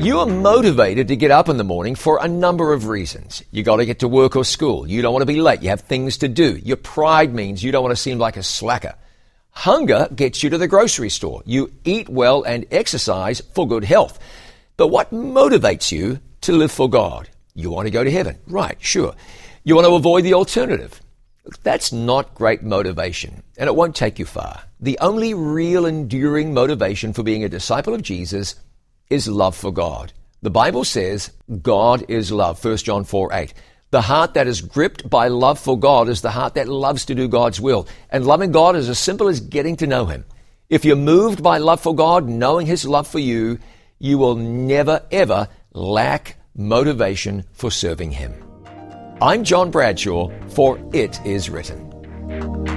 You are motivated to get up in the morning for a number of reasons. You got to get to work or school. You don't want to be late. You have things to do. Your pride means you don't want to seem like a slacker. Hunger gets you to the grocery store. You eat well and exercise for good health. But what motivates you to live for God? You want to go to heaven. Right, sure. You want to avoid the alternative. That's not great motivation, and it won't take you far. The only real enduring motivation for being a disciple of Jesus is love for God. The Bible says God is love, 1 John 4 8. The heart that is gripped by love for God is the heart that loves to do God's will. And loving God is as simple as getting to know Him. If you're moved by love for God, knowing His love for you, you will never, ever lack motivation for serving Him. I'm John Bradshaw for It Is Written.